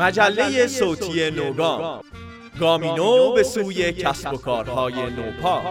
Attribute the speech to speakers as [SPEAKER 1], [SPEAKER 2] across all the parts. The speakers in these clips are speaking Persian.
[SPEAKER 1] مجله صوتی نوگام. گامینو به سوی کسب و کارهای نوپا.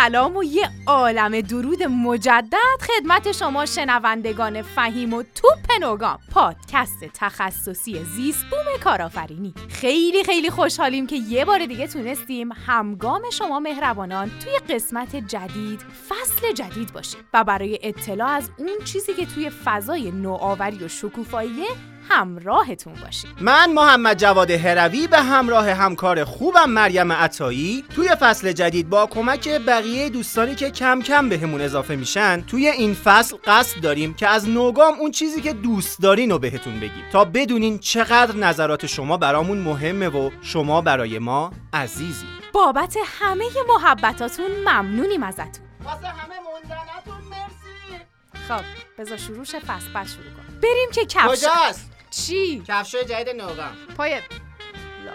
[SPEAKER 2] سلام و یه عالم درود مجدد خدمت شما شنوندگان فهیم و توپ نوگام. پادکست تخصصی زیست بوم کارآفرینی. خیلی خیلی خوشحالیم که یه بار دیگه تونستیم همگام شما مهربانان توی قسمت جدید فصل جدید باشیم و برای اطلاع از اون چیزی که توی فضای نوآوری و شکوفاییه همراهتون باشیم.
[SPEAKER 3] من محمد جواد هروی به همراه همکار خوبم مریم عطایی توی فصل جدید با کمک بقیه دوستانی که کم کم بهمون اضافه میشن توی این فصل قصد داریم که از نوگام اون چیزی که دوست دارین رو بهتون بگیم تا بدونین چقدر نظرات شما برامون مهمه و شما برای ما عزیزی.
[SPEAKER 2] بابت همه محبتاتون ممنونیم ازتون.
[SPEAKER 3] واسه همه موندنتون مرسی.
[SPEAKER 2] خب بذار شروع شه فصل بعد شروع کن بریم که کفش
[SPEAKER 3] کجاست؟
[SPEAKER 2] چی؟
[SPEAKER 3] کفشای جدید نوگام.
[SPEAKER 2] پای لا.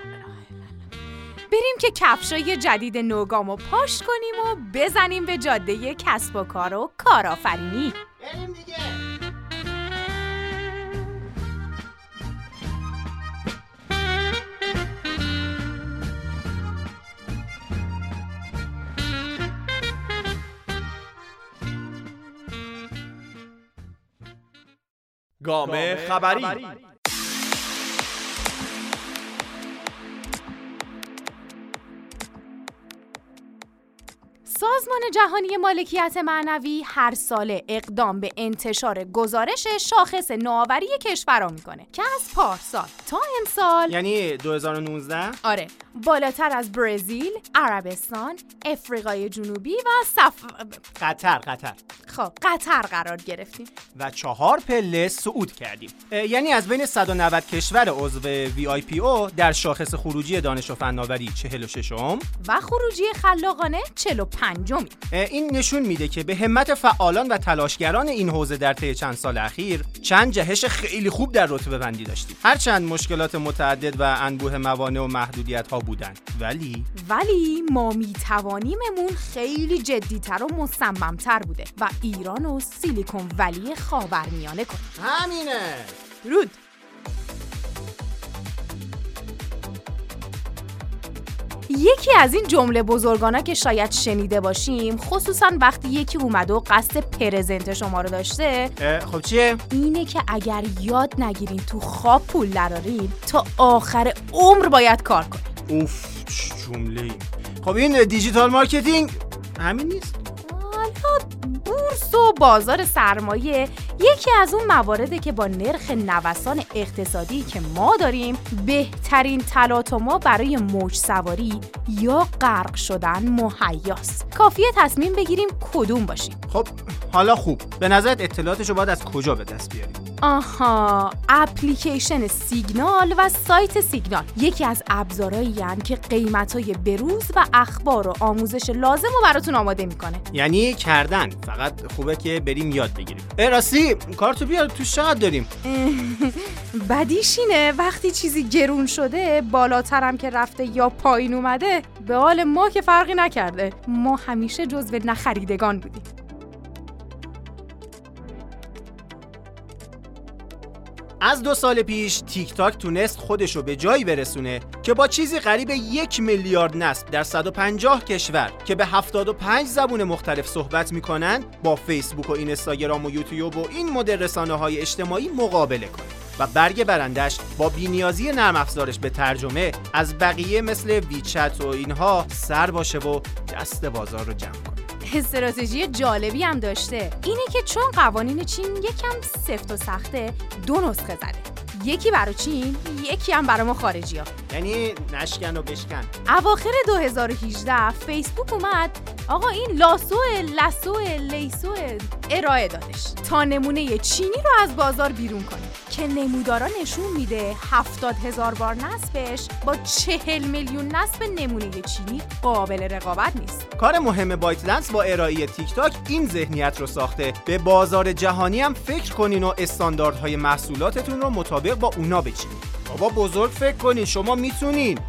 [SPEAKER 2] بریم که کفشای جدید نوگام رو پاش کنیم و بزنیم به جاده کسب و کار و کارآفرینی.
[SPEAKER 3] بریم دیگه.
[SPEAKER 1] گام خبری.
[SPEAKER 2] سازمان جهانی مالکیت معنوی هر سال اقدام به انتشار گزارش شاخص نوآوری کشورها می‌کنه که از پارسال تا امسال.
[SPEAKER 3] یعنی 2019
[SPEAKER 2] آره. بالاتر از برزیل، عربستان، افریقای جنوبی و صف...
[SPEAKER 3] قطر قطر.
[SPEAKER 2] خب قطر قرار گرفتیم.
[SPEAKER 3] و چهار پله صعود کردیم. یعنی از بین 190 کشور عضو او در شاخص خروجی دانش و فناوری 46 م
[SPEAKER 2] و خروجی خلاقانه 45 می
[SPEAKER 3] این نشون میده که به همت فعالان و تلاشگران این حوزه در طی چند سال اخیر چند جهش خیلی خوب در رتبه بندی داشتیم. هرچند مشکلات متعدد و انبوه موانع و محدودیت ها بودند. ولی
[SPEAKER 2] ولی ما می توانیممون خیلی جدیتر و مصممتر بوده و ایران و سیلیکون ولی خاورمیانه کنیم.
[SPEAKER 3] همینه.
[SPEAKER 2] رود یکی از این جمله بزرگانا که شاید شنیده باشیم خصوصا وقتی یکی اومده و قصد پرزنت شما رو داشته
[SPEAKER 3] خب چیه؟
[SPEAKER 2] اینه که اگر یاد نگیرین تو خواب پول درارین تا آخر عمر باید کار کنین.
[SPEAKER 3] اوف جمله خب این digital marketing همین نیست.
[SPEAKER 2] بورس و بازار سرمایه. یکی از اون مواردی که با نرخ نوسان اقتصادی که ما داریم بهترین تلاطما برای موج سواری یا غرق شدن مهیاست. کافیه تصمیم بگیریم کدوم باشیم.
[SPEAKER 3] خب حالا خوب. به نظرت اطلاعاتشو باید از کجا به دست بیاریم؟
[SPEAKER 2] آها. اپلیکیشن سیگنال و سایت سیگنال. یکی از ابزارهایی هن که قیمتای بروز و اخبار و آموزش لازم رو براتون آماده می‌کنه.
[SPEAKER 3] یعنی کردن. فقط خوبه که بریم یاد بگیریم. اه راستی کارتو بیار. تو چقدر داریم.
[SPEAKER 2] بدیش اینه وقتی چیزی گرون شده بالاترم که رفته یا پایین اومده به حال ما که فرقی نکرده. ما همیشه جزو نخریدگان بودیم.
[SPEAKER 3] از دو سال پیش تیک تاک تونست خودشو به جایی برسونه که با چیزی قریب یک میلیارد نصب در 150 کشور که به 75 زبون مختلف صحبت می‌کنن با فیسبوک و اینستاگرام و یوتیوب و این مدل رسانه های اجتماعی مقابله کنه و برگ برندش با بینیازی نرم افزارش به ترجمه از بقیه مثل ویچت و اینها سر باشه و دست بازار رو جمع کنه.
[SPEAKER 2] استراتژی جالبی هم داشته. اینه که چون قوانین چین یکم سفت و سخته دو نسخه زده. یکی برای چین یکی هم برای ما خارجی ها
[SPEAKER 3] یعنی نشکن و بشکن.
[SPEAKER 2] اواخر 2018 فیسبوک اومد آقا این لاسو لسو لیسو ارائه دادش. تا نمونه چینی رو از بازار بیرون کنه که نمودارا نشون میده 70 هزار بار نصبش با 40 میلیون نصب نمونه چینی قابل رقابت نیست.
[SPEAKER 3] کار مهم بایتلنس با ارائه تیک تاک این ذهنیت رو ساخته. به بازار جهانی هم فکر کنین و استانداردهای محصولاتتون رو مطابق با اونا بچینین بابا بزرگ فکر کنین شما می‌تونین.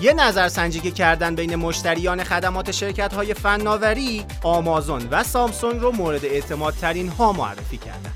[SPEAKER 3] یه نظرسنجی که کردن بین مشتریان خدمات شرکت های فناوری آمازون و سامسونگ رو مورد اعتماد ترین ها معرفی کردن.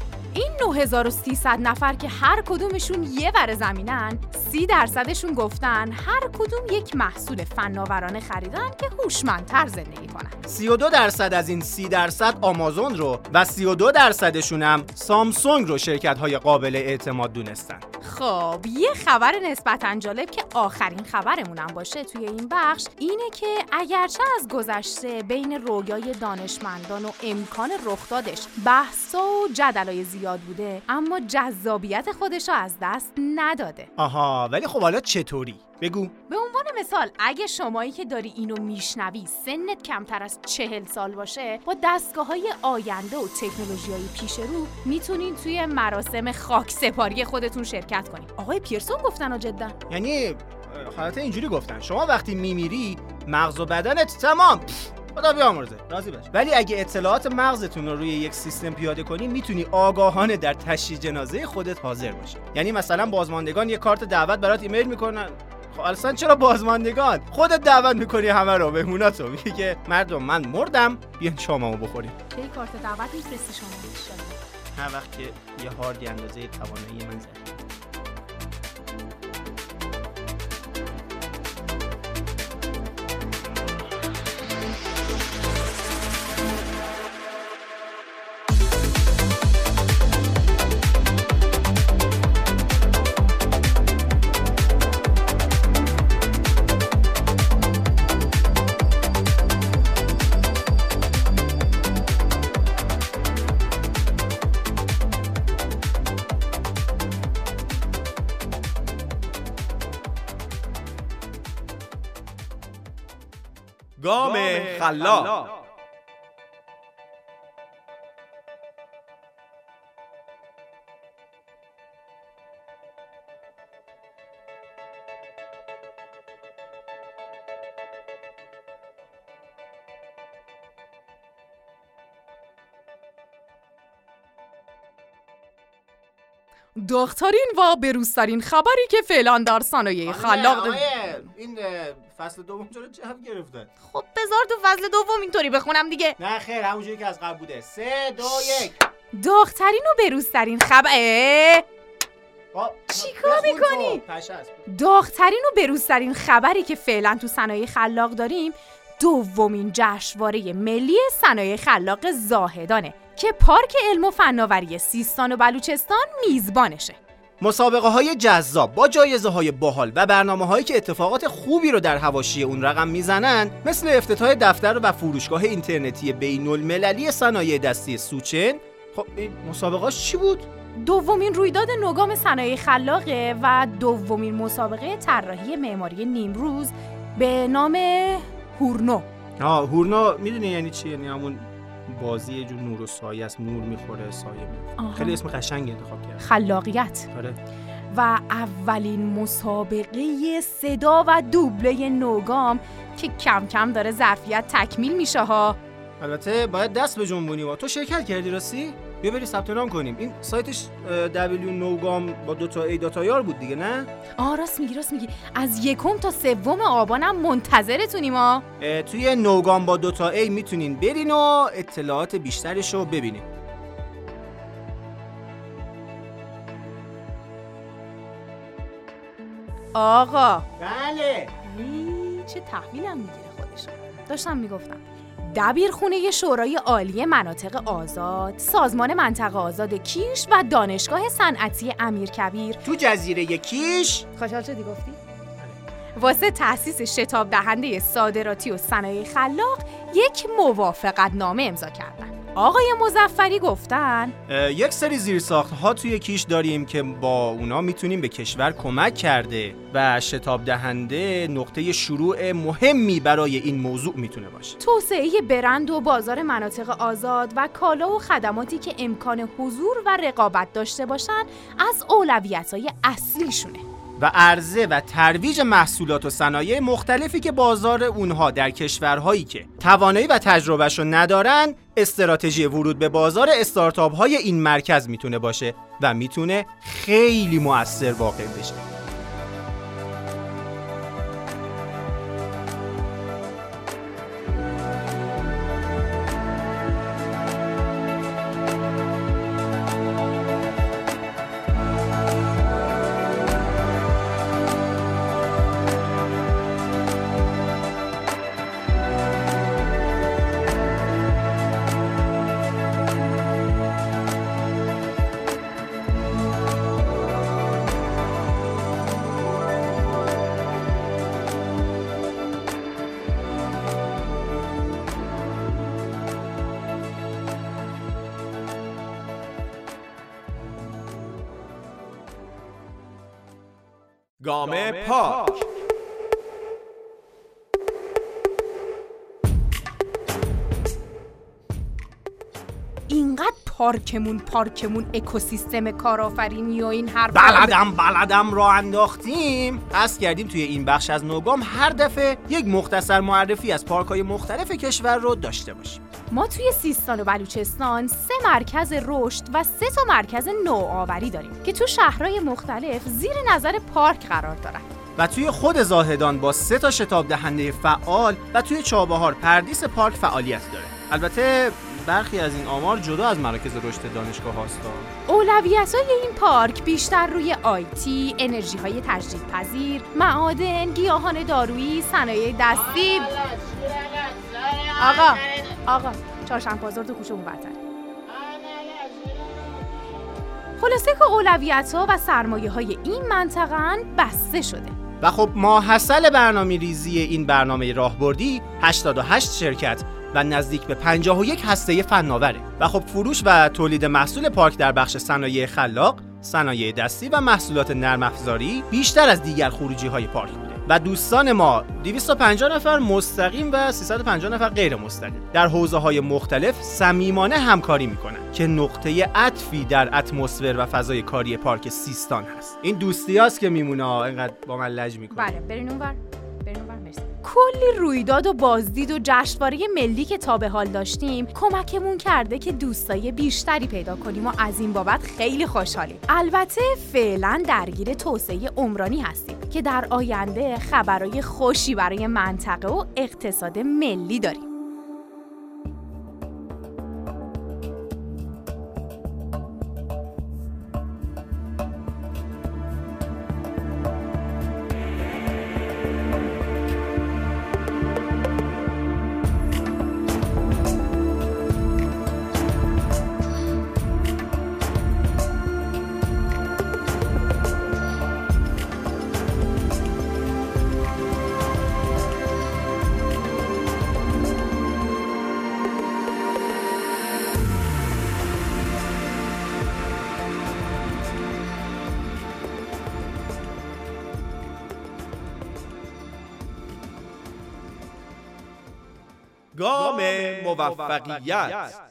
[SPEAKER 2] 9300 نفر که هر کدومشون یه ور زمینن 30 درصدشون گفتن هر کدوم یک محصول فناورانه خریدن که هوشمندتر زندگی کنن.
[SPEAKER 3] 32 درصد از این 30 درصد آمازون رو و 32 درصدشون هم سامسونگ رو شرکت های قابل اعتماد دونستن.
[SPEAKER 2] خب یه خبر نسبتا جالب که آخرین خبرمونم باشه توی این بخش اینه که اگرچه از گذشته بین رویای دانشمندان و امکان رخدادش بحثا و جدلای زیاد بوده اما جذابیت خودش رو از دست نداده.
[SPEAKER 3] آها ولی خب حالا چطوری؟ بگو.
[SPEAKER 2] به عنوان مثال اگه شمایی که داری اینو میشنوی سنت کمتر از چهل سال باشه با دستگاه های آینده و تکنولوژی های پیش رو می‌تونین توی مراسم خاک سپاری خودتون شرکت کنین آقای پیرسون گفتن و جدا.
[SPEAKER 3] یعنی حالت اینجوری گفتن. شما وقتی میمیری مغز و بدنت تمام. خدا بیامرزه. راضی باش. ولی اگه اطلاعات مغزتون رو روی یک سیستم پیاده کنی می‌تونی آگاهانه در تشییع جنازه خودت حاضر باشی. یعنی مثلا بازماندگان یه کارت دعوت برات ایمیل می‌کنن. خب اصلا چرا بازماندگان؟ خودت دعوت می‌کنی همه رو مهموناتو میگه که مردم من مردم بیان شاممو بخوریم.
[SPEAKER 2] کی کارت دعوت میفرستی شما؟
[SPEAKER 3] هر وقت که یه هاردی اندازه توانایی من زد
[SPEAKER 1] خلاق.
[SPEAKER 2] دخترین و بروزترین خبری که فعلا در صنایع خلاق
[SPEAKER 3] این فصل دوم چرا جو گرفته
[SPEAKER 2] خب بذار تو فصل دوم اینطوری بخونم دیگه.
[SPEAKER 3] نه خیر همونجوری که از قبل بوده. سه دو یک.
[SPEAKER 2] دخترین و بروزترین خبر
[SPEAKER 3] خب،
[SPEAKER 2] چیکار. می‌کنی؟ داغترین و بروزترین خبری که فعلا تو صنایع خلاق داریم دومین جشنواره ملی صنایع خلاق زاهدانه که پارک علم و فناوری سیستان و بلوچستان میزبانشه.
[SPEAKER 3] مسابقه های جذاب با جایزه های باحال و برنامه هایی که اتفاقات خوبی رو در حواشی اون رقم می‌زنن مثل افتتاح دفتر و فروشگاه اینترنتی بین المللی صنایع دستی سوچن خب این مسابقاش چی بود؟
[SPEAKER 2] دومین رویداد نوگام صنایع خلاقه و دومین مسابقه طراحی معماری نیمروز به نام هورنو
[SPEAKER 3] آه هورنا می‌دونی یعنی چی یعنی همون بازی یه جور نور و سایه است نور می‌خوره سایه می‌خوره. خیلی اسم قشنگی انتخاب کرد
[SPEAKER 2] خلاقیت.
[SPEAKER 3] آره.
[SPEAKER 2] و اولین مسابقه صدا و دوبله نوگام که کم کم داره ظرفیت تکمیل میشه ها.
[SPEAKER 3] البته باید دست به جنبونی و تو شرکت کردی راستی؟ بیا بری ثبت نام کنیم. این سایتش دبلیو نوگام با دو تا ای داتا یار بود دیگه نه؟
[SPEAKER 2] آه راست میگی راست میگی. از یکم تا سوم آبانم منتظرتونیم ها
[SPEAKER 3] اه، توی نوگام با دو تا ای می‌تونین برین و اطلاعات بیشترش رو ببینین.
[SPEAKER 2] آقا.
[SPEAKER 3] بله.
[SPEAKER 2] چه تحویلم می‌گیره خودشو داشتم می‌گفتم. دبیرخونه شورای عالی مناطق آزاد، سازمان منطقه آزاد کیش و دانشگاه صنعتی امیرکبیر
[SPEAKER 3] تو جزیره کیش
[SPEAKER 2] خوشحال شدی گفتی؟ واسه تأسیس شتاب دهنده صادراتی و صنایع خلاق یک موافقت نامه امضا کردن. آقای مزفری گفتن.
[SPEAKER 3] یک سری زیرساخت ها توی کیش داریم که با اونا می‌تونیم به کشور کمک کرده و شتاب دهنده نقطه شروع مهمی برای این موضوع می‌تونه باشه.
[SPEAKER 2] توسعه برند و بازار مناطق آزاد و کالا و خدماتی که امکان حضور و رقابت داشته باشن از اولویت های اصلیشونه.
[SPEAKER 3] و عرضه و ترویج محصولات و صنایع مختلفی که بازار اونها در کشورهایی که توانایی و تجربهشو ندارن استراتژی ورود به بازار استارتاپ های این مرکز می‌تونه باشه و می‌تونه خیلی مؤثر واقع بشه.
[SPEAKER 1] گام پاک.
[SPEAKER 2] اینقدر پارکمون پارکمون اکوسیستم کارآفرینی و این هر
[SPEAKER 3] بلدم بلدم را انداختیم. پس کردیم توی این بخش از نوگام هر دفعه یک مختصر معرفی از پارک های مختلف کشور رو داشته باشیم.
[SPEAKER 2] ما توی سیستان و بلوچستان سه مرکز رشد و سه تا مرکز نوآوری داریم که تو شهرهای مختلف زیر نظر پارک قرار دارن.
[SPEAKER 3] و توی خود زاهدان با سه تا شتاب دهنده فعال و توی چابهار پردیس پارک فعالیت داره. البته برخی از این آمار جدا از مراکز رشد دانشگاه هاست.
[SPEAKER 2] اولویت های این پارک بیشتر روی آیتی، انرژی های تجدید پذیر، معادن، گیاهان دارویی، صنایع دستی. آقا آقا چهارشنبه بازار تو کوچه اون خلاصه که اولویت ها و سرمایه های این منطقه بسته شده.
[SPEAKER 3] و خب ماحصل برنامه ریزی این برنامه راهبردی 88 شرکت و نزدیک به 51 هسته فناوره. و خب فروش و تولید محصول پارک در بخش صنایع خلاق، صنایع دستی و محصولات نرم افزاری بیشتر از دیگر خروجی های پارک. و دوستان ما 250 نفر مستقیم و 350 نفر غیر مستقیم. در حوزه های مختلف صمیمانه همکاری می‌کنن که نقطه عطفی در اتمسفر و فضای کاری پارک سیستان هست. این دوستی هست که میمونه اینقدر با من لج می‌کنه.
[SPEAKER 2] بله برین اونور. مرسی کلی رویداد و بازدید و جشنواره ملی که تا به حال داشتیم کمکمون کرده که دوستای بیشتری پیدا کنیم و از این بابت خیلی خوشحالیم. البته فعلا درگیر توسعه عمرانی هستیم که در آینده خبرای خوشی برای منطقه و اقتصاد ملی داریم.
[SPEAKER 1] گام موفقیت.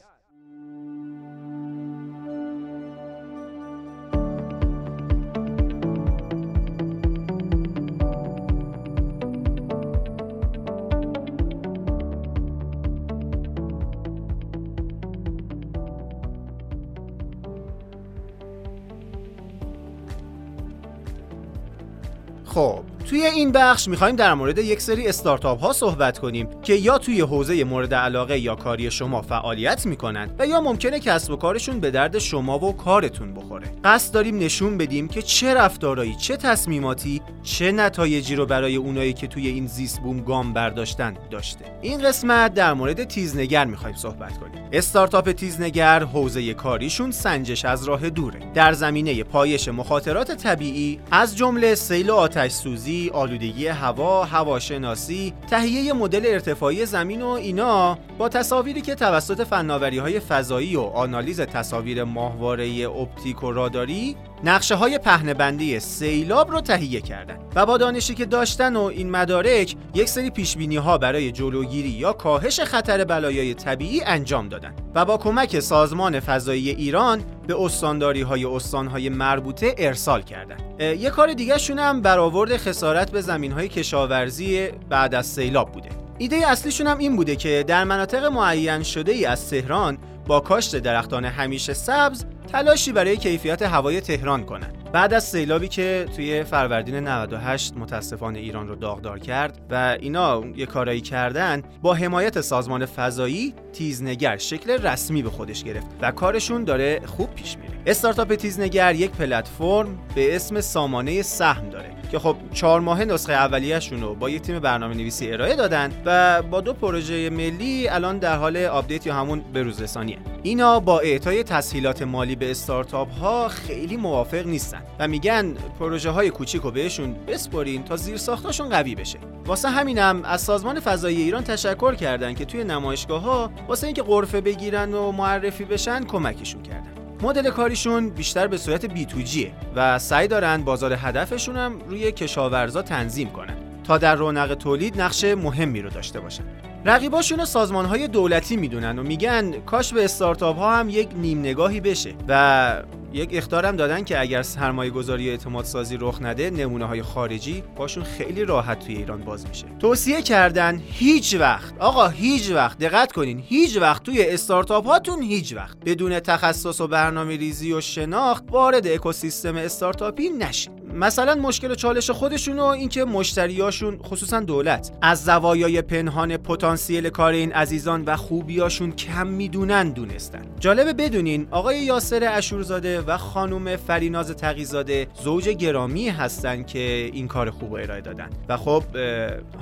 [SPEAKER 3] توی این بخش می‌خوایم در مورد یک سری استارتاپ ها صحبت کنیم که یا توی حوزه مورد علاقه یا کاری شما فعالیت می‌کنن و یا ممکنه کسب و کارشون به درد شما و کارتون بخوره. قصد داریم نشون بدیم که چه رفتارهایی، چه تصمیماتی، چه نتایجی رو برای اونایی که توی این زیست بوم گام برداشتن داشته. این قسمت در مورد تیزنگر می‌خوایم صحبت کنیم. استارتاپ تیزنگر حوزه کاریشون سنجش از راه دوره. در زمینه پایش مخاطرات طبیعی از جمله سیل آتش سوزی آلودگی هوا، هواشناسی، تهیه مدل ارتفاعی زمین و اینا با تصاویری که توسط فناوری های فضایی و آنالیز تصاویر ماهواره اپتیک و راداری نقشه های پهنه سیلاب رو تهیه کردن و با دانشی که داشتن و این مدارک یک سری پیش ها برای جلوگیری یا کاهش خطر بلایای طبیعی انجام دادن و با کمک سازمان فضایی ایران به استانداری های استان های مربوطه ارسال کردن. یک کار دیگه شون هم برآورد خسارت به زمین های کشاورزی بعد از سیلاب بوده. ایده اصلیشون هم این بوده که در مناطق معین شده ای از تهران با کاشت درختان همیشه سبز تلاشی برای کیفیت هوای تهران کنند. بعد از سیلابی که توی فروردین 98 متاسفانه ایران رو داغدار کرد و اینا یه کارایی کردن با حمایت سازمان فضایی تیزنگر شکل رسمی به خودش گرفت و کارشون داره خوب پیش میره استارتاپ تیزنگر یک پلتفرم به اسم سامانه سهم داره که خب چهار ماه نسخه اولیه‌شون رو با یک تیم برنامه نویسی ارائه دادن و با دو پروژه ملی الان در حال update یا همون بروزرسانیه اینا با اعطای تسهیلات مالی به استارتاپ ها خیلی موافق نیستن و میگن پروژه های کوچیک رو بهشون بسپرین تا زیر ساختاشون قوی بشه. واسه همینم از سازمان فضایی ایران تشکر کردن که توی نمایشگاه ها واسه اینکه قرفه بگیرن و معرفی بشن کمکشون کردن. مدل کاریشون بیشتر به صورت بی تو جیه و سعی دارن بازار هدفشون هم روی کشاورزا تنظیم کنن تا در رونق تولید نقش مهمی رو داشته باشن. رقیباشون سازمان های دولتی می‌دونن و میگن کاش به استارتاپ ها هم یک نیم نگاهی بشه و یک اختارم دادن که اگر سرمایه گذاری اعتماد سازی رخ نده نمونه های خارجی باشون خیلی راحت توی ایران باز میشه. توصیه کردن هیچ وقت آقا هیچ وقت دقت کنین هیچ وقت توی استارتاپ هاتون هیچ وقت بدون تخصص و برنامه ریزی و شناخت وارد اکوسیستم استارتاپی نشین. مثلا مشکل چالش خودشون و اینکه مشتریاشون خصوصا دولت. از زوایای پنهان پتانسیل کار این عزیزان و خوبیاشون کم می‌دونن دونستن. جالبه بدونین آقای یاسر اشورزاده و خانم فریناز تقیزاده زوج گرامی هستن که این کار خوب ارائه دادن. و خب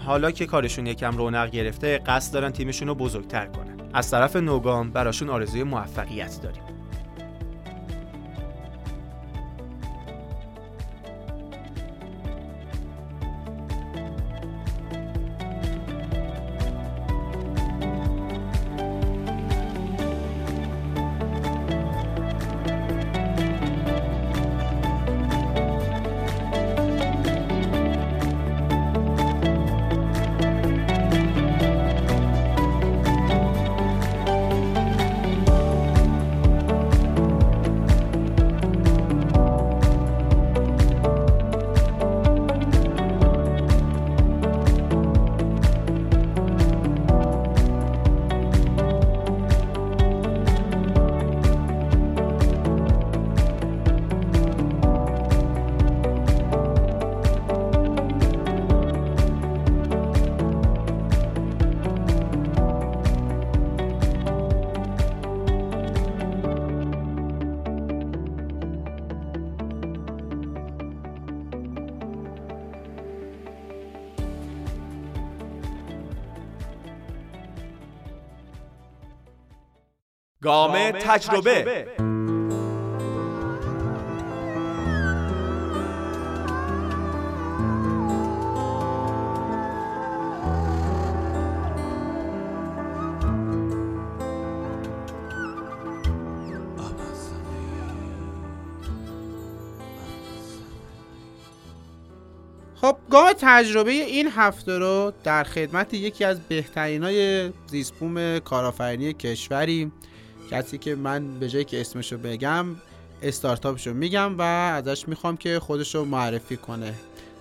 [SPEAKER 3] حالا که کارشون یکم رونق گرفته قصد دارن تیمشون رو بزرگتر کنن. از طرف نوگام براشون آرزوی موفقیت داریم.
[SPEAKER 1] تجربه.
[SPEAKER 4] خب گام تجربه این هفته رو در خدمت یکی از بهترین های زیسپوم کارآفرینی کشوری کسی که من به جایی که اسمشو بگم استارتاپشو میگم و ازش می‌خوام که خودشو معرفی کنه.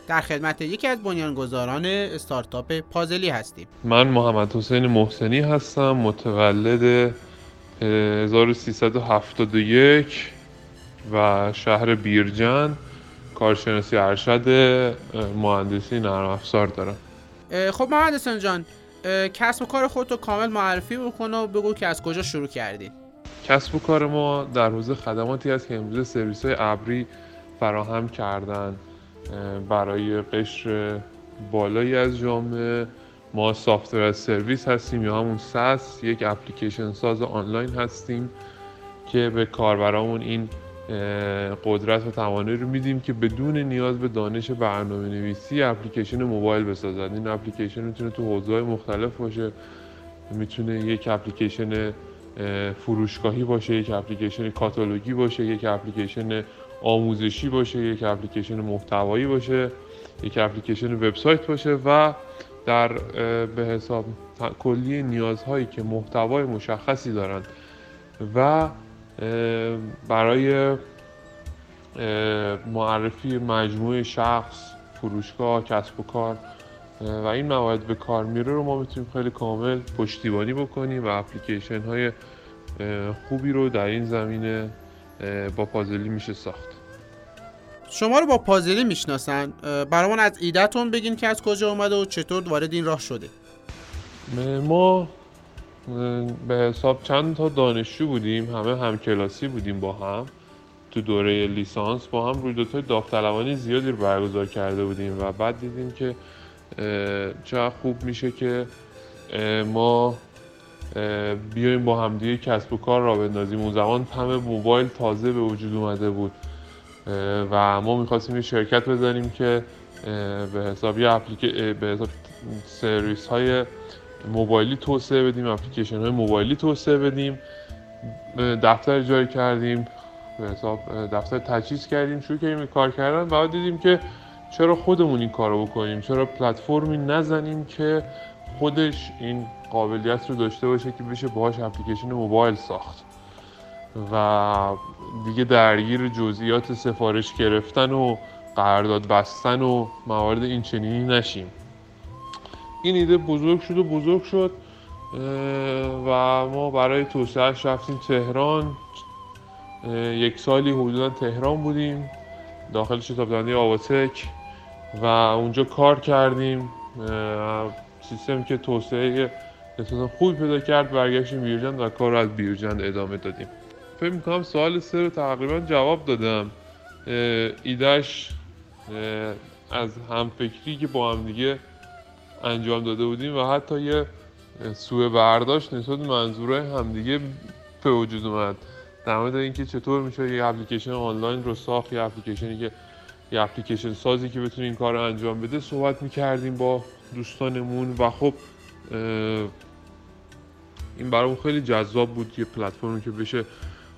[SPEAKER 4] در خدمت یکی از بنیانگذاران استارتاپ پازلی هستیم.
[SPEAKER 5] من محمد حسین محسنی هستم متولد 1371 و شهر بیرجن کارشناسی ارشد مهندسی نرم افزار دارم.
[SPEAKER 4] خب محمد حسین جان کسب و کار خودتو کامل معرفی بکن و بگو که از کجا شروع کردی.
[SPEAKER 5] کسب و کار ما در حوزه خدماتی است که امروزه سرویس های ابری فراهم کردن برای قشر بالایی از جامعه. ما software service هستیم یا همون SaaS یک اپلیکیشن ساز آنلاین هستیم که به کاربرامون این قدرت و توانایی رو میدیم که بدون نیاز به دانش برنامه نویسی اپلیکیشن موبایل بسازد این اپلیکیشن می‌تونه تو حوزه مختلف باشه. می‌تونه یک اپلیکیشن فروشگاهی باشه یک اپلیکیشن کاتالوگی باشه یک اپلیکیشن آموزشی باشه یک اپلیکیشن محتوایی باشه یک اپلیکیشن وبسایت باشه و در به حساب کلی نیازهایی که محتوای مشخصی دارند و برای معرفی مجموعه شخص فروشگاه کسب و کار و این موارد به کار میره رو ما می‌تونیم خیلی کامل پشتیبانی بکنیم و اپلیکیشن های خوبی رو در این زمینه با پازلی میشه ساخت.
[SPEAKER 4] شما رو با پازلی می‌شناسن. برامون از ایدهتون بگین که از کجا اومده و چطور وارد این راه شده.
[SPEAKER 5] ما به حساب چند تا دانشجو بودیم همه هم کلاسی بودیم با هم. تو دوره لیسانس با هم رویدادهای داوطلبانه زیادی رو برگزار کرده بودیم و بعد دیدیم که چقدر خوب میشه که ما بیایم با همدیگه کسب و کار را بندازیم. اون زمان همه موبایل تازه به وجود اومده بود و ما می‌خواستیم یه شرکت بزنیم که به حساب یه به حساب سرویس های موبایلی توسعه بدیم اپلیکیشن های موبایلی توسعه بدیم دفتر اجاره کردیم به حساب دفتر تجهیز کردیم شروع کردیم کار کردن بعد دیدیم که چرا خودمون این کارو بکنیم چرا پلتفرمی نزنیم که خودش این قابلیت رو داشته باشه که بشه باهاش اپلیکیشن موبایل ساخت. و دیگه درگیر جزئیات سفارش گرفتن و قرارداد بستن و موارد این چنینی نشیم. این ایده بزرگ شد و بزرگ شد و ما برای توسعهش رفتیم تهران. یک سالی حدودا تهران بودیم داخل شتابدنده آواتک و اونجا کار کردیم. سیستم که توسعه احساسا خوبی پیدا کرد برگشتیم بیرجند و کار رو از بیرجند ادامه دادیم. فکر می‌کنم سوال سه رو تقریبا جواب دادم. ایدهش از همفکری که با هم دیگه انجام داده بودیم و حتی یه سوء برداشت نسبت منظوره همدیگه به وجود اومد. در مورد اینکه چطور میشه یه اپلیکیشن آنلاین رو ساخت یه اپلیکیشنی که یه اپلیکیشن سازی که بتونه این کار انجام بده صحبت می‌کردیم با دوستانمون و خب این برامون خیلی جذاب بود یه پلتفرمی که بشه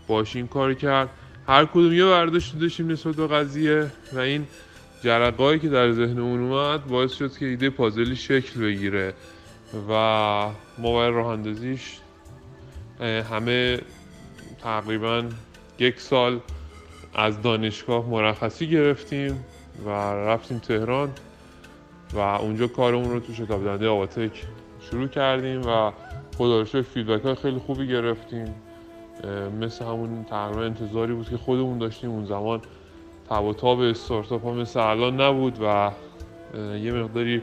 [SPEAKER 5] باش این کار کرد. هر کدوم یه برداشت داشتیم نسبت به قضیه و این جرقایی که در ذهنمون اومد باعث شد که ایده پازلی شکل بگیره و ما برای راه اندازیش همه تقریبا یک سال از دانشگاه مرخصی گرفتیم و رفتیم تهران و اونجا کارمون رو تو شتاب دنده آواتک شروع کردیم و خدا فیدبک های خیلی خوبی گرفتیم. مثل همون تقریبا انتظاری بود که خودمون داشتیم. اون زمان تب و تاب استارتاپ ها مثل الان نبود و یه مقداری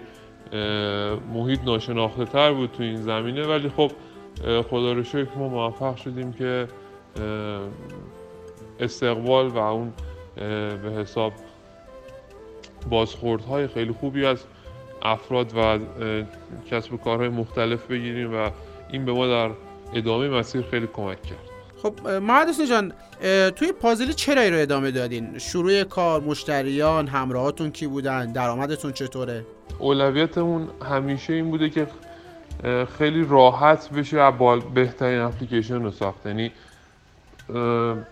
[SPEAKER 5] محیط ناشناخته تر بود تو این زمینه. ولی خب خدا رو شکر ما موفق شدیم که استقبال و اون به حساب بازخوردهای خیلی خوبی از افراد و کسب و کارهای مختلف بگیریم و این به ما در ادامه مسیر خیلی کمک کرد.
[SPEAKER 4] خب محمد جان توی پازلی چرا رو ادامه دادین؟ شروع کار مشتریان همراهاتون کی بودن؟ درآمدتون چطوره؟
[SPEAKER 5] اولویتمون همیشه این بوده که خیلی راحت بشه بهترین اپلیکیشن رو ساخت. یعنی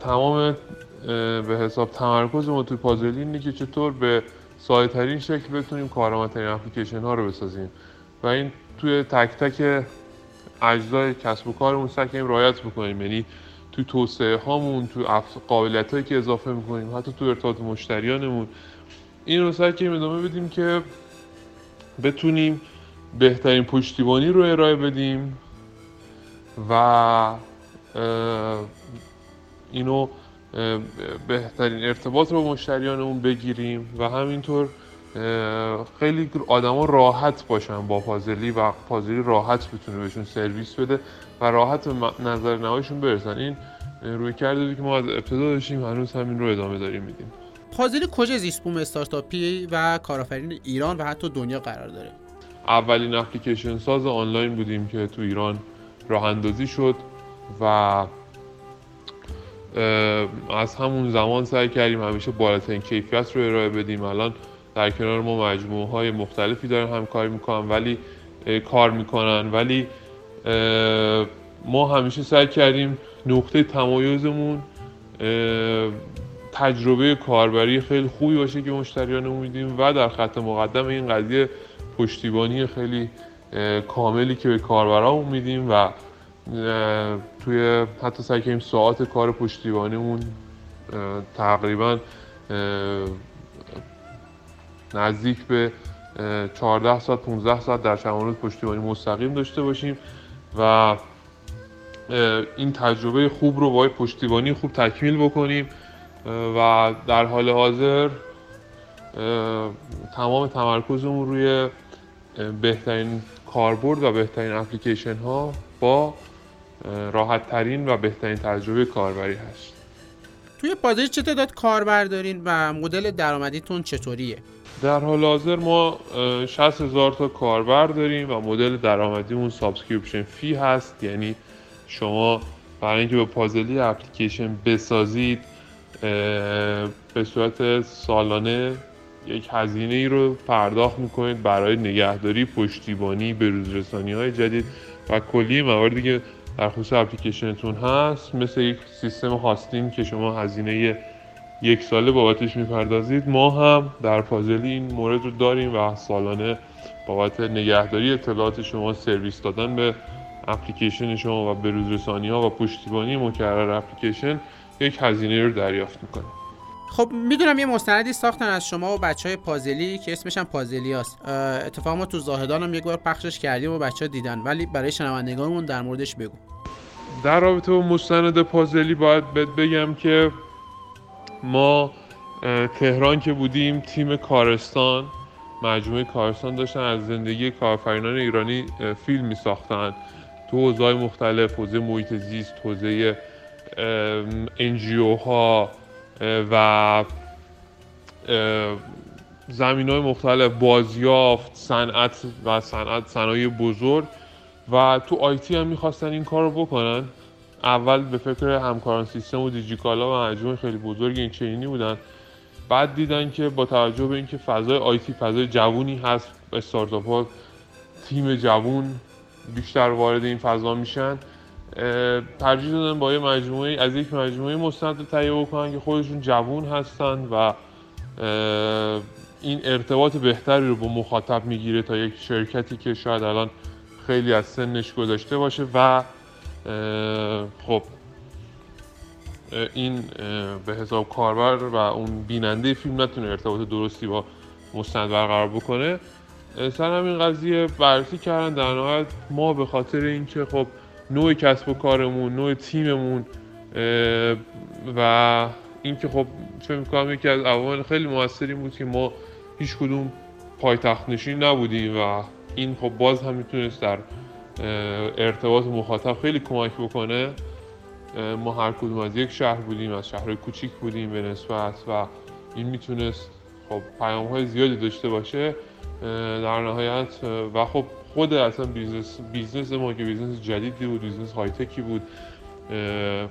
[SPEAKER 5] تمام به حساب تمرکز ما توی پازلی اینه که چطور به سایه ترین شکل بتونیم کارآمدترین اپلیکیشن ها رو بسازیم. و این توی تک تک اجزای کسب و کارمون سعی کنیم رعایت بکنیم. یعنی توی توسعه هامون توی قابلیت هایی که اضافه می‌کنیم حتی توی ارتباط مشتریانمون. این رو سعی کنیم ادامه بدیم که بتونیم بهترین پشتیبانی رو ارائه بدیم و اینو بهترین ارتباط رو با مشتریانمون بگیریم و همینطور خیلی آدما راحت باشن با پازلی و پازلی راحت بتونه بهشون سرویس بده. و راحت به نظر نهاییشون برسن. این روی کرده که ما از ابتدا داشتیم هنوز همین رو ادامه داریم میدیم.
[SPEAKER 4] پازلی کجا زیست بوم استارتاپی و کارآفرین ایران و حتی دنیا قرار داره؟
[SPEAKER 5] اولین اپلیکیشن ساز آنلاین بودیم که تو ایران راه اندازی شد و از همون زمان سعی کردیم همیشه بالاترین کیفیت رو ارائه بدیم. الان در کنار ما مجموعه های مختلفی دارن همکاری می‌کنن ولی کار می‌کنن. ولی ما همیشه سعی کردیم نقطه تمایزمون تجربه کاربری خیلی خوبی باشه که مشتریان میدیم و در خط مقدم این قضیه پشتیبانی خیلی کاملی که به کاربرامون میدیم و توی حتی سعی کنیم ساعت کار پشتیبانیمون تقریبا نزدیک به 14 ساعت 15 ساعت در چند پشتیبانی مستقیم داشته باشیم. و این تجربه خوب رو با پشتیبانی خوب تکمیل بکنیم و در حال حاضر تمام تمرکزمون روی بهترین کاربرد و بهترین اپلیکیشن ها با راحت ترین و بهترین تجربه کاربری هست.
[SPEAKER 4] توی پادش چه تعداد کاربر دارین و مدل درآمدیتون چطوریه؟
[SPEAKER 5] در حال حاضر ما 60 هزار تا کاربر داریم و مدل درآمدیمون subscription fee هست. یعنی شما برای اینکه به پازلی اپلیکیشن بسازید به صورت سالانه یک هزینه ای رو پرداخت می‌کنید برای نگهداری پشتیبانی به روزرسانی های جدید و کلی مواردی که در خصوص اپلیکیشنتون هست مثل یک سیستم hosting که شما هزینه یک ساله بابتش می‌پردازید. ما هم در پازلی این مورد رو داریم و سالانه بابت نگهداری اطلاعات شما سرویس دادن به اپلیکیشن شما و به روزرسانی ها و پشتیبانی مکرر اپلیکیشن یک هزینه رو دریافت می‌کنه.
[SPEAKER 4] خب می‌دونم یه مستندی ساختن از شما و بچه های پازلی که اسمش هم پازلی هست اتفاقا ما تو زاهدان هم یک بار پخشش کردیم و بچه ها دیدن. ولی برای شنوندگانمون در موردش بگو.
[SPEAKER 5] در رابطه با مستند پازلی باید بگم که ما تهران که بودیم تیم کارستان مجموعه کارستان داشتن از زندگی کارفرینان ایرانی فیلم می ساختن تو حوزه مختلف حوزه محیط زیست حوزه انجیو ها و زمین های مختلف بازیافت صنعت و صنعت صنایع بزرگ. و تو آیتی هم می‌خواستن این کار رو بکنن. اول به فکر همکاران سیستم و دیجیکالا و مجموعه خیلی بزرگ این چینی بودن. بعد دیدن که با توجه به اینکه فضای آیتی فضای جوونی هست استارتاپ ها تیم جوون بیشتر وارد این فضا میشن ترجیح دادن با یه مجموعه از یک مجموعه مستند تهیه بکنن که خودشون جوون هستن و این ارتباط بهتری رو با مخاطب می‌گیره تا یک شرکتی که شاید الان خیلی از سنش گذاشته باشه و خب. این به حساب کاربر و اون بیننده فیلم نتونه ارتباط درستی با مستند برقرار بکنه. سر همین قضیه بررسی کردن. در نهایت ما به خاطر اینکه خب نوع کسب و کارمون نوع تیممون و اینکه خب چه می‌کنم یکی از عوامل خیلی موثری بود که ما هیچ کدوم پایتخت نشین نبودیم و این خب باز هم می‌تونست در ارتباط مخاطب خیلی کمک بکنه. ما هر کدوم از یک شهر بودیم از شهرهای کوچیک بودیم به نسبت و این می‌تونست خب پیام های زیادی داشته باشه. در نهایت و خب خود اصلا business, business ما که business جدیدی بود business های tech ی بود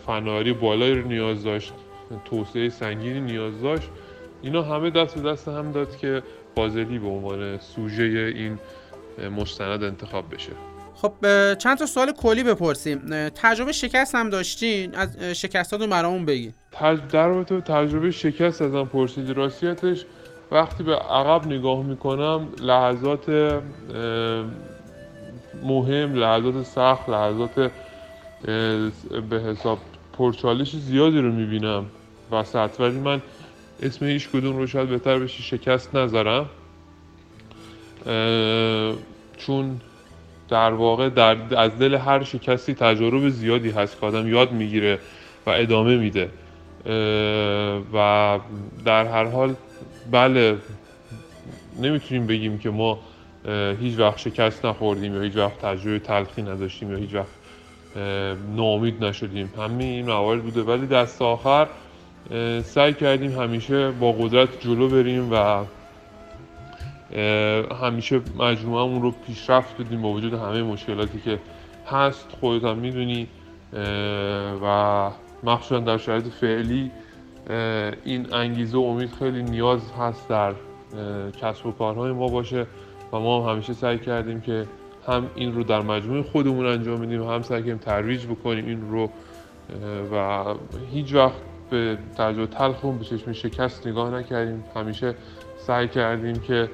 [SPEAKER 5] فناوری بالایی رو نیاز داشت توسعه سنگینی نیاز داشت. اینا همه دست به دست هم داد که بازلی به عنوان سوژه این مستند انتخاب بشه.
[SPEAKER 4] خب چند تا سوال کلی بپرسیم. تجربه شکست هم داشتین؟ از شکستات رو برامون بگی
[SPEAKER 5] در رابطه تجربه شکست ازم پرسیدی راستیتش وقتی به عقب نگاه می‌کنم لحظات مهم لحظات سخت لحظات به حساب پرچالش زیادی رو می‌بینم وسط. ولی من اسم هیچ کدوم رو شاید بهتر بشه شکست نذارم. چون در واقع در از دل هر شکستی تجارب زیادی هست که آدم یاد می‌گیره و ادامه میده. و در هر حال بله نمی‌تونیم بگیم که ما هیچ وقت شکست نخوردیم یا هیچ وقت تجربه تلخی نداشتیم یا هیچ وقت ناامید نشدیم. همه این موارد بوده. ولی دست آخر سعی کردیم همیشه با قدرت جلو بریم و همیشه مجموعه رو پیشرفت بدیم با وجود همه مشکلاتی که هست خودت هم می‌دونی و مخصوصا در شرایط فعلی این انگیزه و امید خیلی نیاز هست در کسب و کارهای ما باشه. و ما هم همیشه سعی کردیم که هم این رو در مجموع خودمون انجام میدیم هم سعی کردیم ترویج بکنیم این رو. و هیچ وقت به تجربه تلخون به چشم شکست نگاه نکردیم. همیشه سعی کردیم که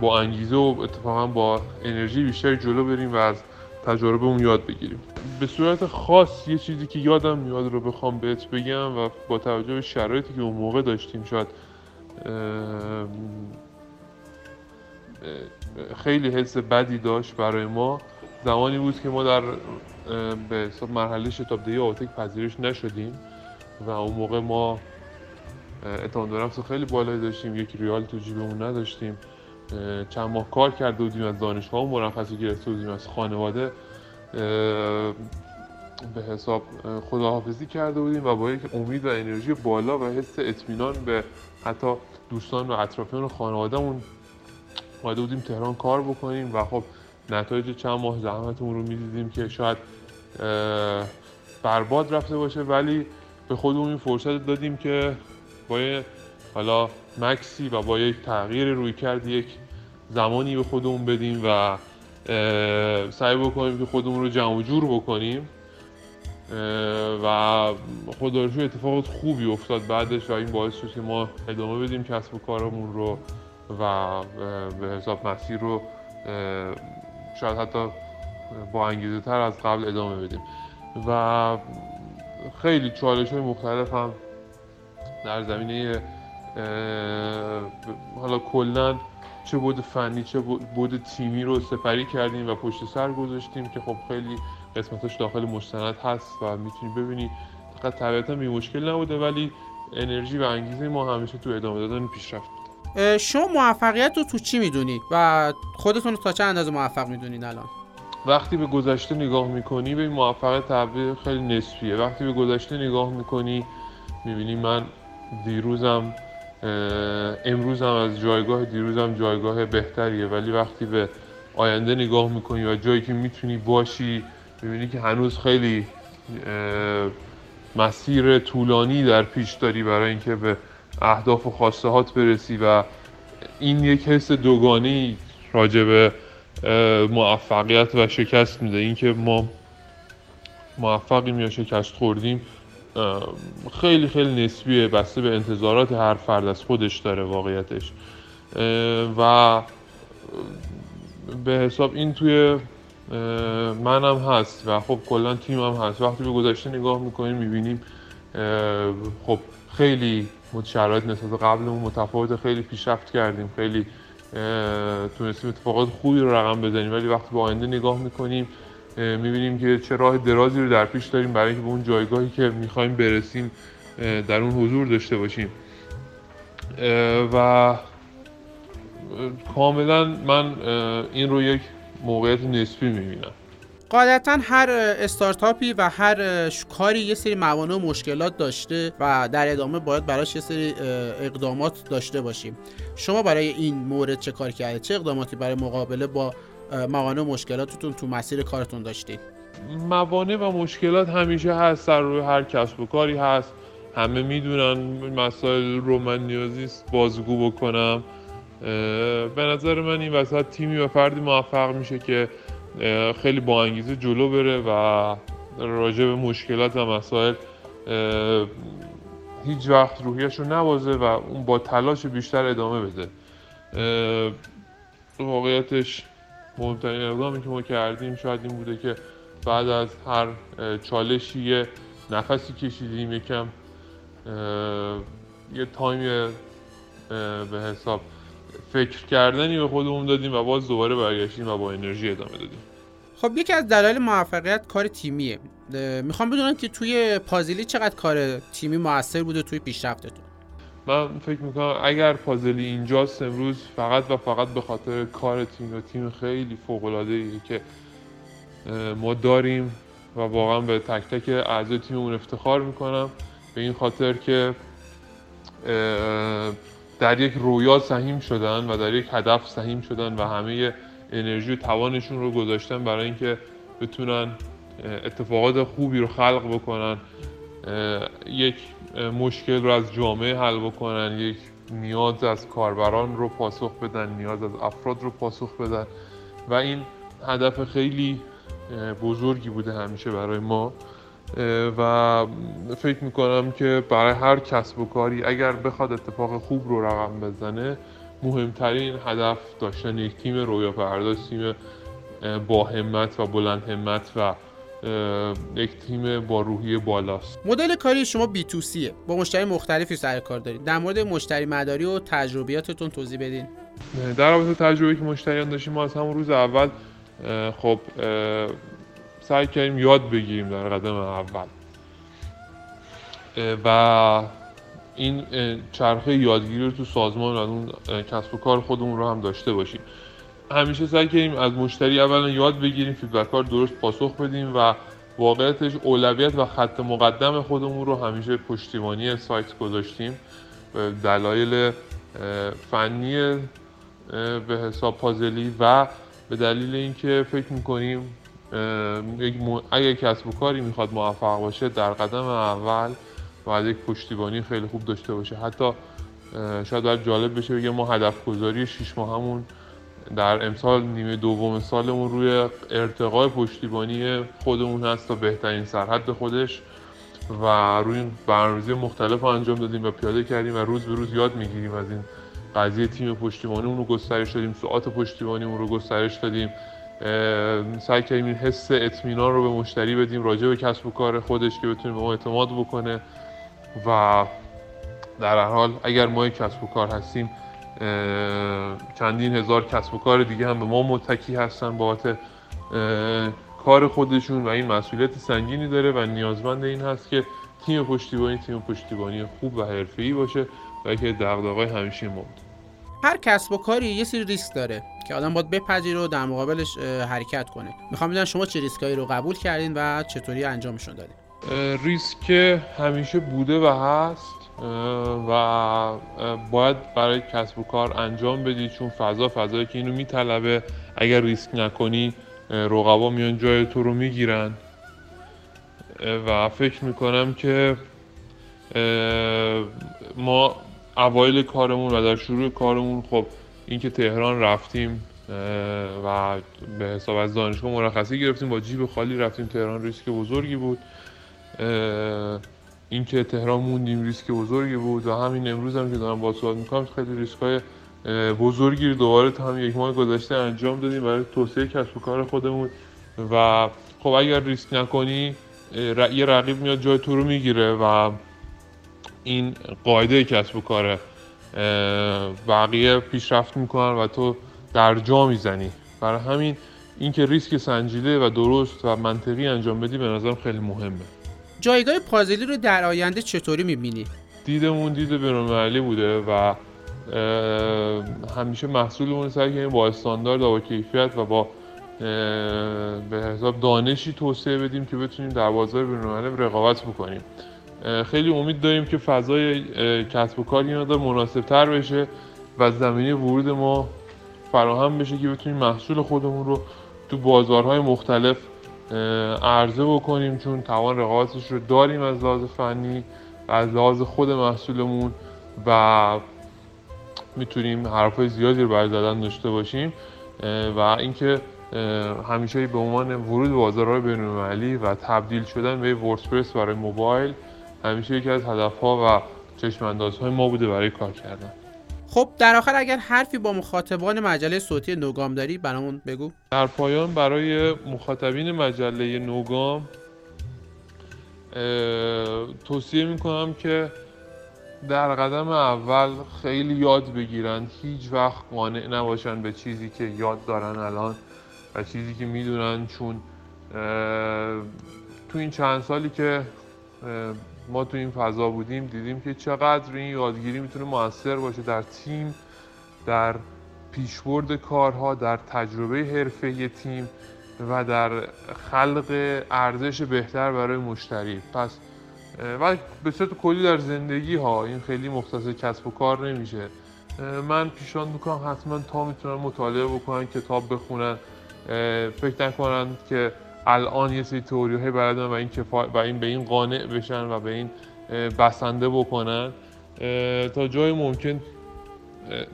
[SPEAKER 5] با انگیزه و اتفاقا با انرژی بیشتری جلو بریم و از تجربه اون یاد بگیریم. به صورت خاص یه چیزی که یادم میاد رو بخوام بهت بگم و با توجه به شرایطی که اون موقع داشتیم شاید خیلی حس بدی داشت برای ما. زمانی بود که ما در به مرحله شتاب دهی آتک پذیرش نشدیم و اون موقع ما اعتماد نفس خیلی بالایی داشتیم یک ریال تو جیبمون نداشتیم. چند ماه کار کرده بودیم از دانشگاه مرخصی گرفته بودیم از خانواده به حساب خداحافظی کرده بودیم و با یک امید و انرژی بالا و حس اطمینان به حتی دوستان و اطرافیان و خانوادهمون اومده بودیم تهران کار بکنیم و خب نتایج چند ماه زحمتمون رو می‌دیدیم که شاید برباد رفته باشه ولی به خودمون این فرصت دادیم که با حالا مکسی و با یک تغییر روی کرد یک زمانی به خودمون بدیم و سعی بکنیم که خودمون رو جمع جور بکنیم. و خدا اتفاقات خوبی افتاد بعدش و این باعث شد که ما ادامه بدیم کسب و کارمون رو و به حساب مسیر رو شاید حتی با انگیزه تر از قبل ادامه بدیم. و خیلی چالش های مختلف هم در زمینه حالا کلا چه بود فنی چه بود تیمی رو سپری کردیم و پشت سر گذاشتیم که خب خیلی قسمتش داخل مستند هست و می‌تونی ببینی. فقط طبیعتا بی مشکل نبوده ولی انرژی و انگیزه ما همیشه تو ادامه دادن پیشرفت
[SPEAKER 4] بود. شما موفقیت رو تو چی می‌دونی؟ و خودتون تا چه اندازه موفق می‌دونین الان؟
[SPEAKER 5] وقتی به گذشته نگاه می‌کنی به موفقیت تعبیر خیلی نسبیه. وقتی به گذشته نگاه می‌کنی می‌بینی من دیروزم امروز هم از جایگاه دیروزم جایگاه بهتریه ولی وقتی به آینده نگاه می‌کنی و جایی که می‌تونی باشی می‌بینی که هنوز خیلی مسیر طولانی در پیش داری برای اینکه به اهداف و خواسته برسی و این یک حس دوگانی راجع به موفقیت و شکست میده. اینکه ما موفقیم یا شکست خوردیم خیلی خیلی نسبیه بسته به انتظارات هر فرد از خودش داره واقعیتش. و به حساب این توی منم هست و خب کلا تیم هم هست. وقتی به گذشته نگاه می‌کنیم می‌بینیم خب خیلی شرایط نسبت قبلمون متفاوت خیلی پیشرفت کردیم. خیلی تونستیم اتفاقات خوبی رو رقم بزنیم. ولی وقتی به آینده نگاه می‌کنیم می‌بینیم که چه راه درازی رو در پیش داریم برای اینکه به اون جایگاهی که می‌خوایم برسیم در اون حضور داشته باشیم. و کاملا من این رو یک موقعیت نسبی می‌بینم.
[SPEAKER 4] قاعدتا هر استارتاپی و هر کاری یه سری موانع و مشکلات داشته و در ادامه باید براش یه سری اقدامات داشته باشیم. شما برای این مورد چه کار کرده چه اقداماتی برای مقابله با موانع و مشکلاتتون تو مسیر کارتون داشتید
[SPEAKER 5] موانع و مشکلات همیشه هست در روی هر کسب و کاری هست. همه می‌دونن مسائل رو من نیازیست بازگو بکنم. به نظر من این وسط تیمی و فردی موفق میشه که خیلی با انگیزه جلو بره و راجع به مشکلات و مسائل هیچ وقت روحیش رو نبازه و اون با تلاش بیشتر ادامه بده. واقعیتش مهمترین اقدامی که ما کردیم شاید این بوده که بعد از هر چالشی یه نفسی کشیدیم یکم یه تایم به حساب فکر کردنی به خودمون دادیم و باز دوباره برگشتیم و با انرژی ادامه دادیم.
[SPEAKER 4] خب یکی از دلایل موفقیت کار تیمیه. می‌خوام بدونم که توی پازیلی چقدر کار تیمی موثر بوده توی پیشرفتتون؟
[SPEAKER 5] من فکر می‌کنم اگر پازلی اینجاست امروز فقط و فقط به خاطر کار تیم و تیم خیلی فوق العاده که ما داریم و واقعا به تک تک اعضای تیممون افتخار می‌کنم. به این خاطر که در یک رویا سهیم شدن و در یک هدف سهیم شدن و همه انرژی و توانشون رو گذاشتن برای اینکه بتونن اتفاقات خوبی رو خلق بکنن. یک مشکل رو از جامعه حل بکنن یک نیاز از کاربران رو پاسخ بدن نیاز از افراد رو پاسخ بدن. و این هدف خیلی بزرگی بوده همیشه برای ما. و فکر می‌کنم که برای هر کسب و کاری اگر بخواد اتفاق خوب رو رقم بزنه مهمترین هدف داشتن یک تیم رویا پرداز تیم با همت و بلند همت و یک تیم با روحی بالاست.
[SPEAKER 4] مدل کاری شما بی تو سیه با مشتری مختلفی سر کار دارید. در مورد مشتری مداری و تجربیاتتون توضیح بدین.
[SPEAKER 5] در رابطه تجربه که مشتریان داشتیم ما از همون روز اول خب سعی کردیم یاد بگیریم در قدم اول. و این چرخه یادگیری رو تو سازمان و اون کسب و کار خودمون رو هم داشته باشیم. همیشه سعی کردیم از مشتری اولا یاد بگیریم فیدبک ها درست پاسخ بدیم و واقعیتش اولویت و خط مقدم خودمون رو همیشه پشتیبانی سایت گذاشتیم. دلایل فنی به حساب پازلی و به دلیل اینکه فکر می‌کنیم اگر کسب و کاری می‌خواد موفق باشه در قدم اول باید یک پشتیبانی خیلی خوب داشته باشه. حتی شاید باید جالب بشه بگه ما هدف گذاری شیش ماهمون در امسال نیمه دوم سالمون روی ارتقای پشتیبانی خودمون هست تا بهترین سرحد خودش و روی برنامه‌ریزی مختلف انجام دادیم و پیاده کردیم و روز به روز یاد می‌گیریم از این قضیه. تیم پشتیبانی اون رو گسترش دادیم ساعت پشتیبانی اون رو گسترش دادیم. سعی کردیم این حس اطمینان رو به مشتری بدیم راجع به کسب و کار خودش که بتونه به ما اعتماد بکنه و در هر حال اگر ما یک کسب و کار هستیم چندین هزار کسب و کار دیگه هم به ما متکی هستن بابت کار خودشون و این مسئولیت سنگینی داره و نیازمند این هست که تیم پشتیبانی تیم پشتیبانی خوب و حرفه‌ای باشه و که دغدغه‌های همیشه ما
[SPEAKER 4] هر کسب و کاری یه سری ریسک داره که آدم باید بپذیره و در مقابلش حرکت کنه. می‌خوام بدونم شما چه ریسکایی رو قبول کردین و چطوری انجامشون دادین؟
[SPEAKER 5] ریسک همیشه بوده و هست. و باید برای کسب و کار انجام بدی چون فضا فضایی که اینو میطلبه. اگر ریسک نکنی رقبا میان جای تو رو می‌گیرن. و فکر می‌کنم که ما اوایل کارمون و در شروع کارمون خب اینکه تهران رفتیم و به حساب از دانشگاه مرخصی گرفتیم با جیب خالی رفتیم. تهران ریسک بزرگی بود. اینکه تهران موندیم ریسک بزرگی بود و همین امروز هم که دارم با صحبت می‌کنم خیلی ریسک های بزرگی دوباره تا هم یک ماه گذشته انجام دادیم برای توسعه کسب و کار خودمون. و خب اگر ریسک نکنی یه رقیب میاد جای تو رو می‌گیره و این قاعده کسب و کاره بقیه پیشرفت می‌کنن و تو در جا می‌زنی. برای همین اینکه ریسک سنجیده و درست و منطقی انجام بدی به نظرم خیلی مهمه.
[SPEAKER 4] جایگاه پازلی رو در آینده چطوری می‌بینی؟
[SPEAKER 5] دیدمون دید بینالمللی بوده و همیشه محصولمون سعی کنیم با استاندارد و با کیفیت و با به حساب دانشی توسعه بدیم که بتونیم در بازار بینالمللی رقابت بکنیم خیلی امید داریم که فضای کسب و کار این مناسب تر بشه و زمینه ورود ما فراهم بشه که بتونیم محصول خودمون رو تو بازارهای مختلف عرضه بکنیم چون توان رقابتش رو داریم از لحاظ فنی و از لحاظ خود محصولمون و می‌تونیم حرفای زیادی رو برای زدن داشته باشیم. و اینکه همیشه به عنوان ورود به بازارهای بین‌المللی و تبدیل شدن به وردپرس برای موبایل همیشه یکی از هدفها و چشماندازهای ما بوده برای کار کردن.
[SPEAKER 4] خب در آخر اگر حرفی با مخاطبان مجله صوتی نوگام داری برامون بگو.
[SPEAKER 5] در پایان برای مخاطبین مجله نوگام توصیه می‌کنم که در قدم اول خیلی یاد بگیرن هیچ وقت قانع نباشن به چیزی که یاد دارن الان و چیزی که می‌دونن چون تو این چند سالی که ما تو این فضا بودیم دیدیم که چقدر این یادگیری می‌تونه موثر باشه در تیم در پیشبرد کارها در تجربه حرفه تیم و در خلق ارزش بهتر برای مشتری. پس و به صورت کلی در زندگی ها این خیلی مختصر کسب و کار نمیشه. من پیشان می‌کنم حتما تا می‌تونن مطالعه بکنن کتاب بخونن. فکر نکنن که الان یه سری تئوری های بلدن و این کفا... و این به این قانع بشن و به این بسنده بکنن تا جای ممکن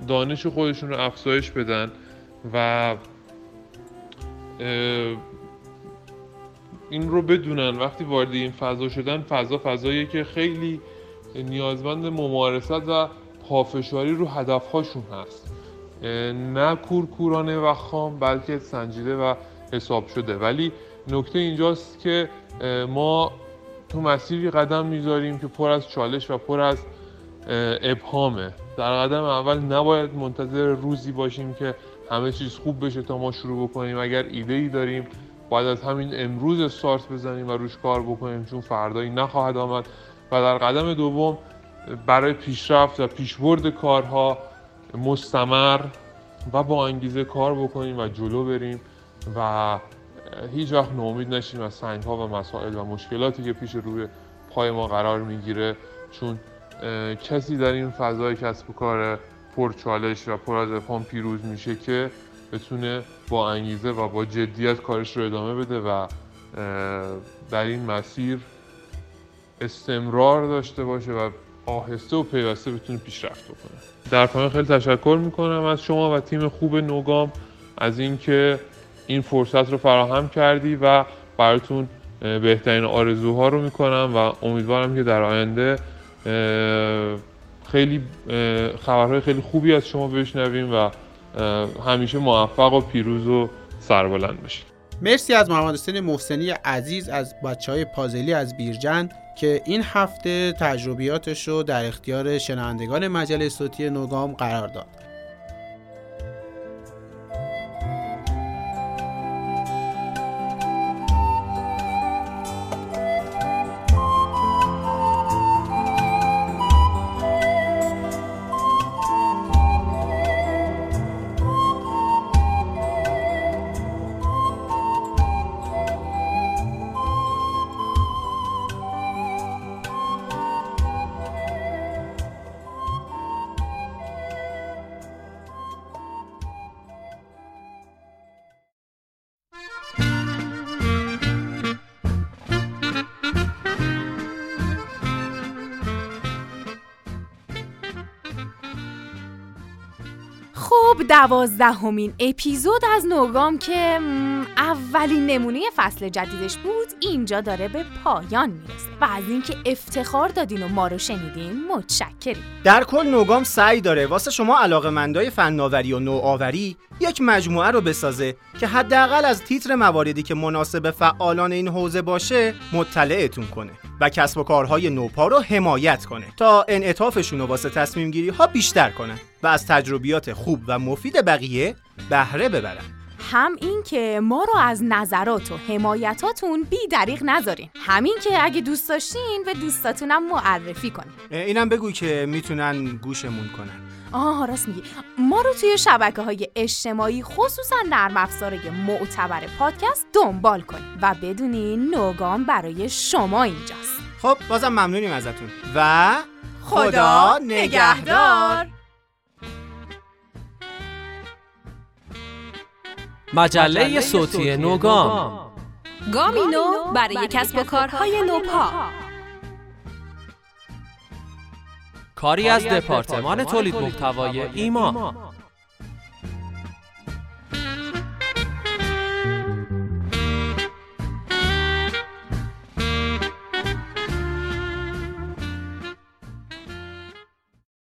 [SPEAKER 5] دانش خودشون رو افزایش بدن و این رو بدونن. وقتی وارد این فضا شدن فضا فضاییه که خیلی نیازمند ممارست و پافشاری رو هدفهاشون هست. نه کورکورانه و خام بلکه سنجیده و حساب شده. ولی نکته اینجاست که ما تو مسیری قدم می‌ذاریم که پر از چالش و پر از ابهامه. در قدم اول نباید منتظر روزی باشیم که همه چیز خوب بشه تا ما شروع بکنیم. اگر ایده ای داریم باید از همین امروز استارت بزنیم و روش کار بکنیم چون فردایی نخواهد آمد. و در قدم دوم برای پیشرفت و پیشبرد کارها مستمر و با انگیزه کار بکنیم و جلو بریم و هیچ وقت ناامید نشیم از سنگ ها و مسائل و مشکلاتی که پیش روی پای ما قرار می‌گیره چون کسی در این فضای کسب و کار پرچالش و پر از افهام پیروز میشه که بتونه با انگیزه و با جدیت کارش رو ادامه بده و در این مسیر استمرار داشته باشه و آهسته و پیوسته بتونه پیشرفت بکنه. در پایان خیلی تشکر می‌کنم از شما و تیم خوب نوگام از اینکه این فرصت رو فراهم کردی و براتون بهترین آرزوها رو می‌کنم و امیدوارم که در آینده خیلی خبرهای خیلی خوبی از شما بشنویم و همیشه موفق و پیروز و سربلند باشید
[SPEAKER 4] مرسی از محمد حسین محسنی عزیز از بچه های پازلی از بیرجند که این هفته تجربیاتش رو در اختیار شنوندگان مجله صوتی نوگام قرار داد.
[SPEAKER 2] دوازدهمین اپیزود از نوگام که اولین نمونه فصل جدیدش بود اینجا داره به پایان می‌رسه. و از اینکه افتخار دادین و ما رو شنیدین متشکریم.
[SPEAKER 3] در کل نوگام سعی داره واسه شما علاقه فناوری و نوآوری یک مجموعه رو بسازه که حداقل از تیتر مواردی که مناسب فعالان این حوزه باشه مطلعتون کنه. و کسب و کارهای نوپا رو حمایت کنه تا انعطافشون رو واسه تصمیم گیری ها بیشتر کنن و از تجربیات خوب و مفید بقیه بهره ببرن.
[SPEAKER 2] هم این که ما رو از نظرات و حمایتاتون بی دریغ نذارین. همین که اگه دوست داشتین به دوستاتونم معرفی کنین.
[SPEAKER 3] اینم بگو که می‌تونن گوشمون کنن.
[SPEAKER 2] آه راست میگی. ما رو توی شبکه های اجتماعی خصوصا نرم افزارهای معتبر پادکست دنبال کنید و بدونین نوگام برای شما اینجاست.
[SPEAKER 3] خب بازم ممنونیم ازتون. و خدا نگهدار.
[SPEAKER 6] مجله صوتی نوگام.
[SPEAKER 2] گامینو برای کسب و کارهای نوپا.
[SPEAKER 6] کاری از دپارتمان تولید محتوای ایما.